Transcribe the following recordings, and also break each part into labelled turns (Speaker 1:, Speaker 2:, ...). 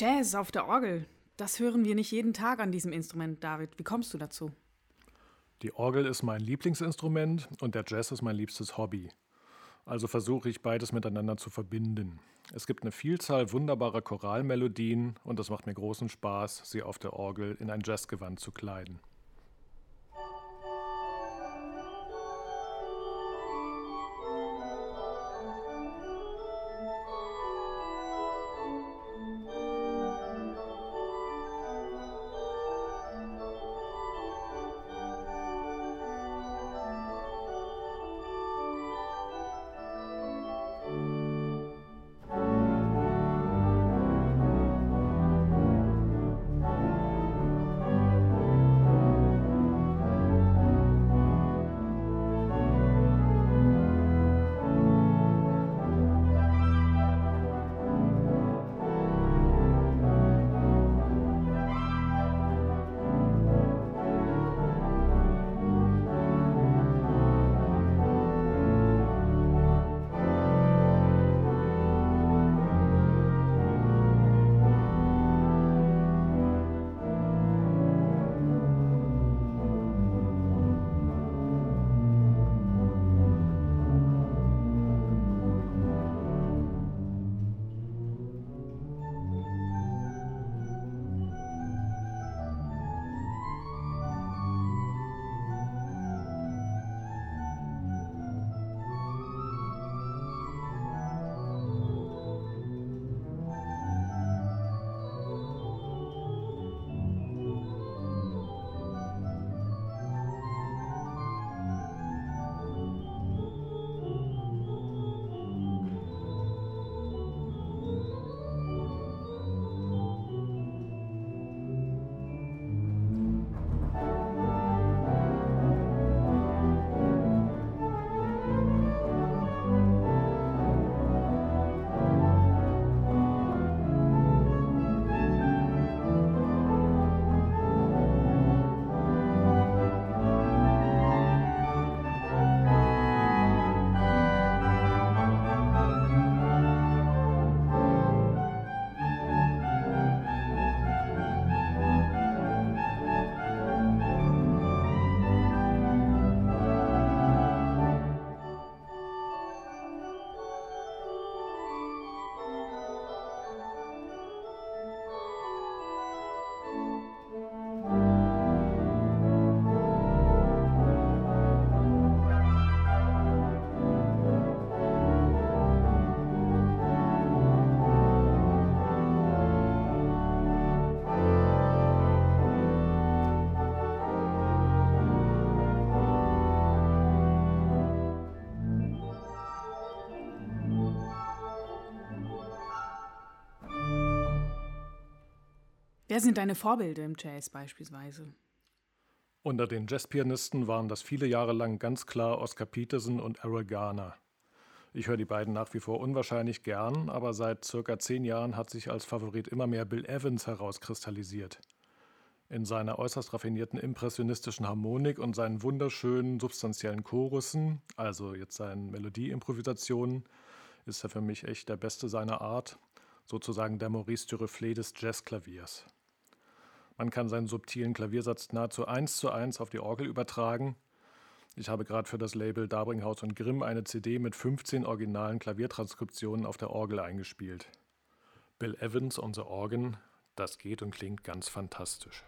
Speaker 1: Jazz auf der Orgel. Das hören wir nicht jeden Tag an diesem Instrument, David. Wie kommst du dazu?
Speaker 2: Die Orgel ist mein Lieblingsinstrument und der Jazz ist mein liebstes Hobby. Also versuche ich beides miteinander zu verbinden. Es gibt eine Vielzahl wunderbarer Choralmelodien und es macht mir großen Spaß, sie auf der Orgel in ein Jazzgewand zu kleiden.
Speaker 1: Wer sind deine Vorbilder im Jazz beispielsweise?
Speaker 2: Unter den Jazzpianisten waren das viele Jahre lang ganz klar Oscar Peterson und Errol Garner. Ich höre die beiden nach wie vor unwahrscheinlich gern, aber seit circa zehn Jahren hat sich als Favorit immer mehr Bill Evans herauskristallisiert. In seiner äußerst raffinierten impressionistischen Harmonik und seinen wunderschönen substanziellen Chorussen, also jetzt seinen Melodieimprovisationen, ist er für mich echt der Beste seiner Art, sozusagen der Maurice Duruflé des Jazzklaviers. Man kann seinen subtilen Klaviersatz nahezu eins zu eins auf die Orgel übertragen. Ich habe gerade für das Label Darbringhaus und Grimm eine CD mit 15 originalen Klaviertranskriptionen auf der Orgel eingespielt. Bill Evans on the Organ, das geht und klingt ganz fantastisch.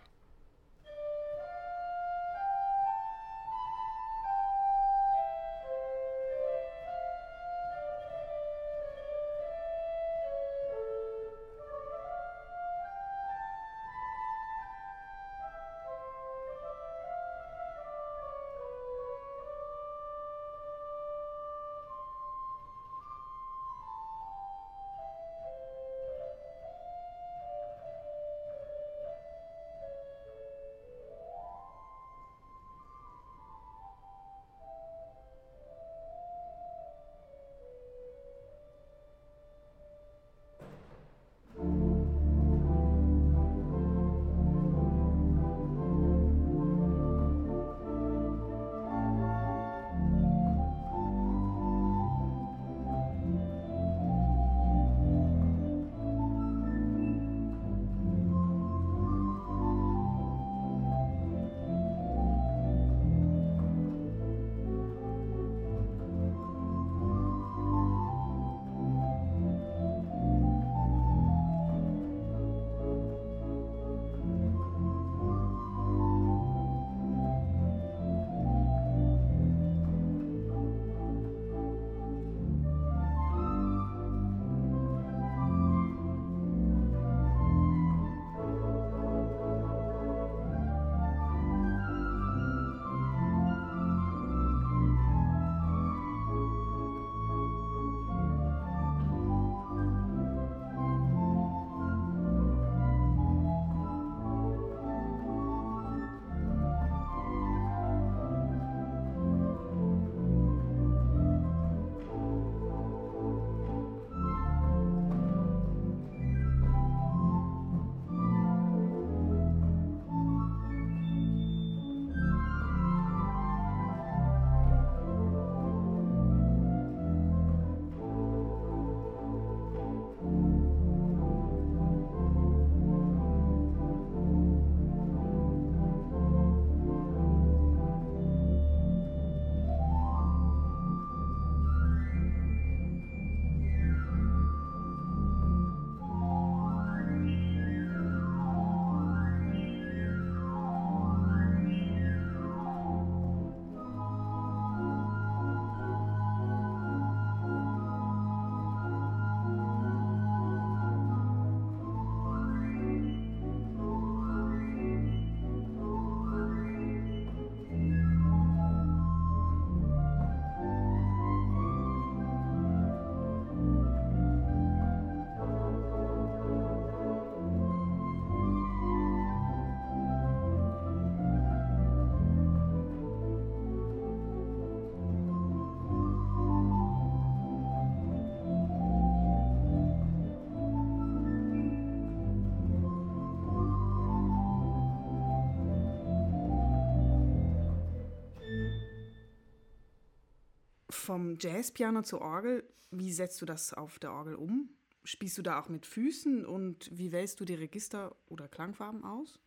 Speaker 1: Vom Jazzpiano zur Orgel, wie setzt du das auf der Orgel um? Spielst du da auch mit Füßen und wie wählst du die Register oder Klangfarben aus?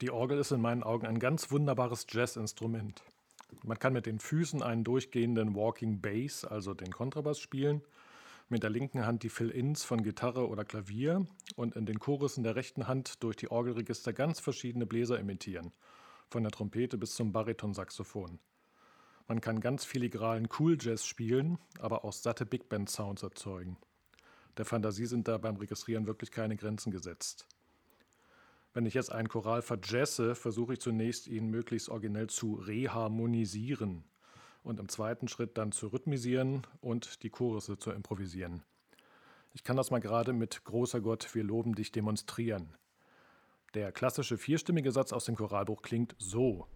Speaker 2: Die Orgel ist in meinen Augen ein ganz wunderbares Jazzinstrument. Man kann mit den Füßen einen durchgehenden Walking Bass, also den Kontrabass, spielen, mit der linken Hand die Fill-Ins von Gitarre oder Klavier und in den Chorussen der rechten Hand durch die Orgelregister ganz verschiedene Bläser imitieren, von der Trompete bis zum Baritonsaxophon. Man kann ganz filigranen Cool Jazz spielen, aber auch satte Big Band Sounds erzeugen. Der Fantasie sind da beim Registrieren wirklich keine Grenzen gesetzt. Wenn ich jetzt einen Choral verjesse, versuche ich zunächst, ihn möglichst originell zu reharmonisieren und im zweiten Schritt dann zu rhythmisieren und die Chorusse zu improvisieren. Ich kann das mal gerade mit Großer Gott, wir loben dich demonstrieren. Der klassische vierstimmige Satz aus dem Choralbuch klingt so.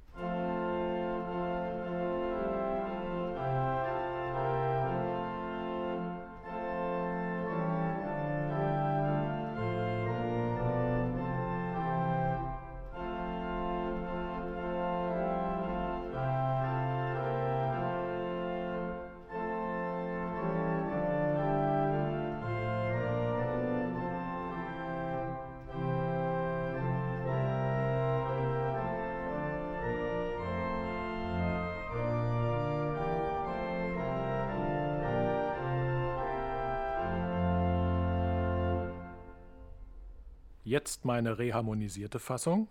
Speaker 2: Jetzt meine reharmonisierte Fassung.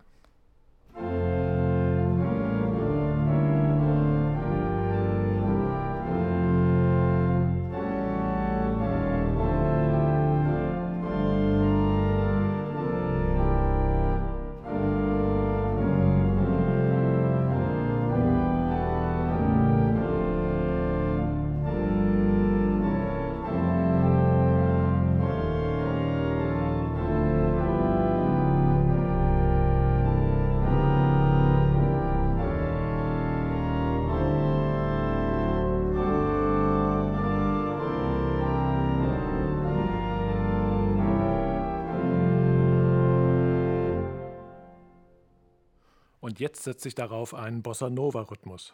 Speaker 2: Und jetzt setze ich darauf einen Bossa Nova-Rhythmus.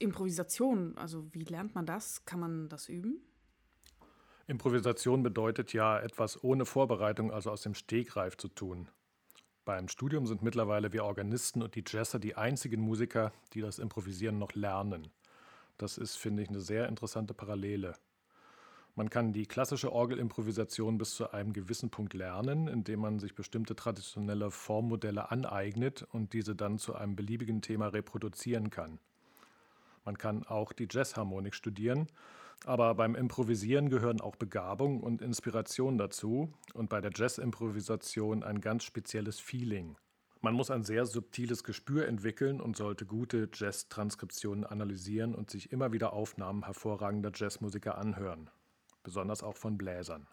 Speaker 1: Improvisation? Also wie lernt man das? Kann man das üben?
Speaker 2: Improvisation bedeutet ja etwas ohne Vorbereitung, also aus dem Stegreif zu tun. Beim Studium sind mittlerweile wir Organisten und die Jazzer die einzigen Musiker, die das Improvisieren noch lernen. Das ist, finde ich, eine sehr interessante Parallele. Man kann die klassische Orgelimprovisation bis zu einem gewissen Punkt lernen, indem man sich bestimmte traditionelle Formmodelle aneignet und diese dann zu einem beliebigen Thema reproduzieren kann. Man kann auch die Jazzharmonik studieren, aber beim Improvisieren gehören auch Begabung und Inspiration dazu und bei der Jazzimprovisation ein ganz spezielles Feeling. Man muss ein sehr subtiles Gespür entwickeln und sollte gute Jazz-Transkriptionen analysieren und sich immer wieder Aufnahmen hervorragender Jazzmusiker anhören besonders auch von Bläsern.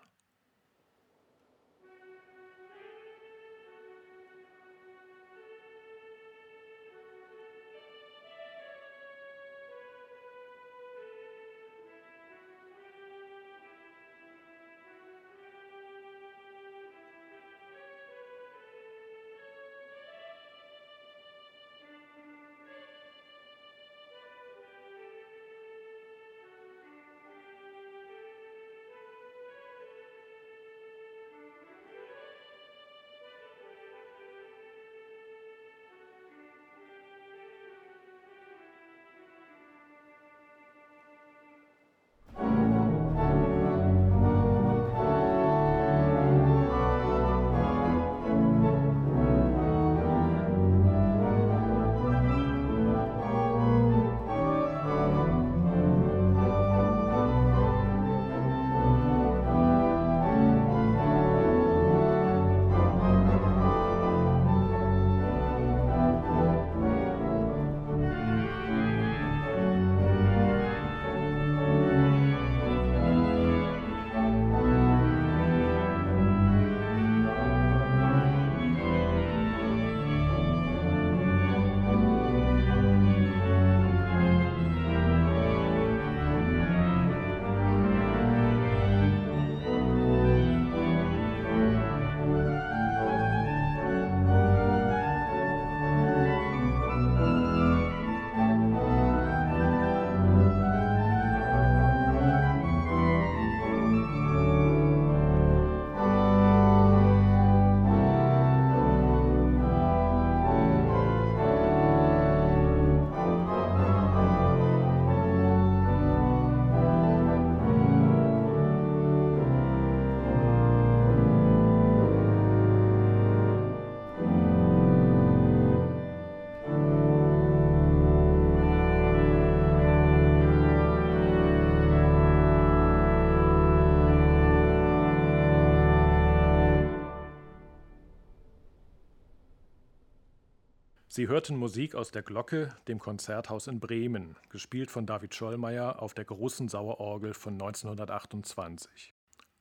Speaker 2: Sie hörten Musik aus der Glocke, dem Konzerthaus in Bremen, gespielt von David Schollmeier auf der großen Sauerorgel von 1928.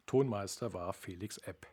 Speaker 2: Tonmeister war Felix Epp.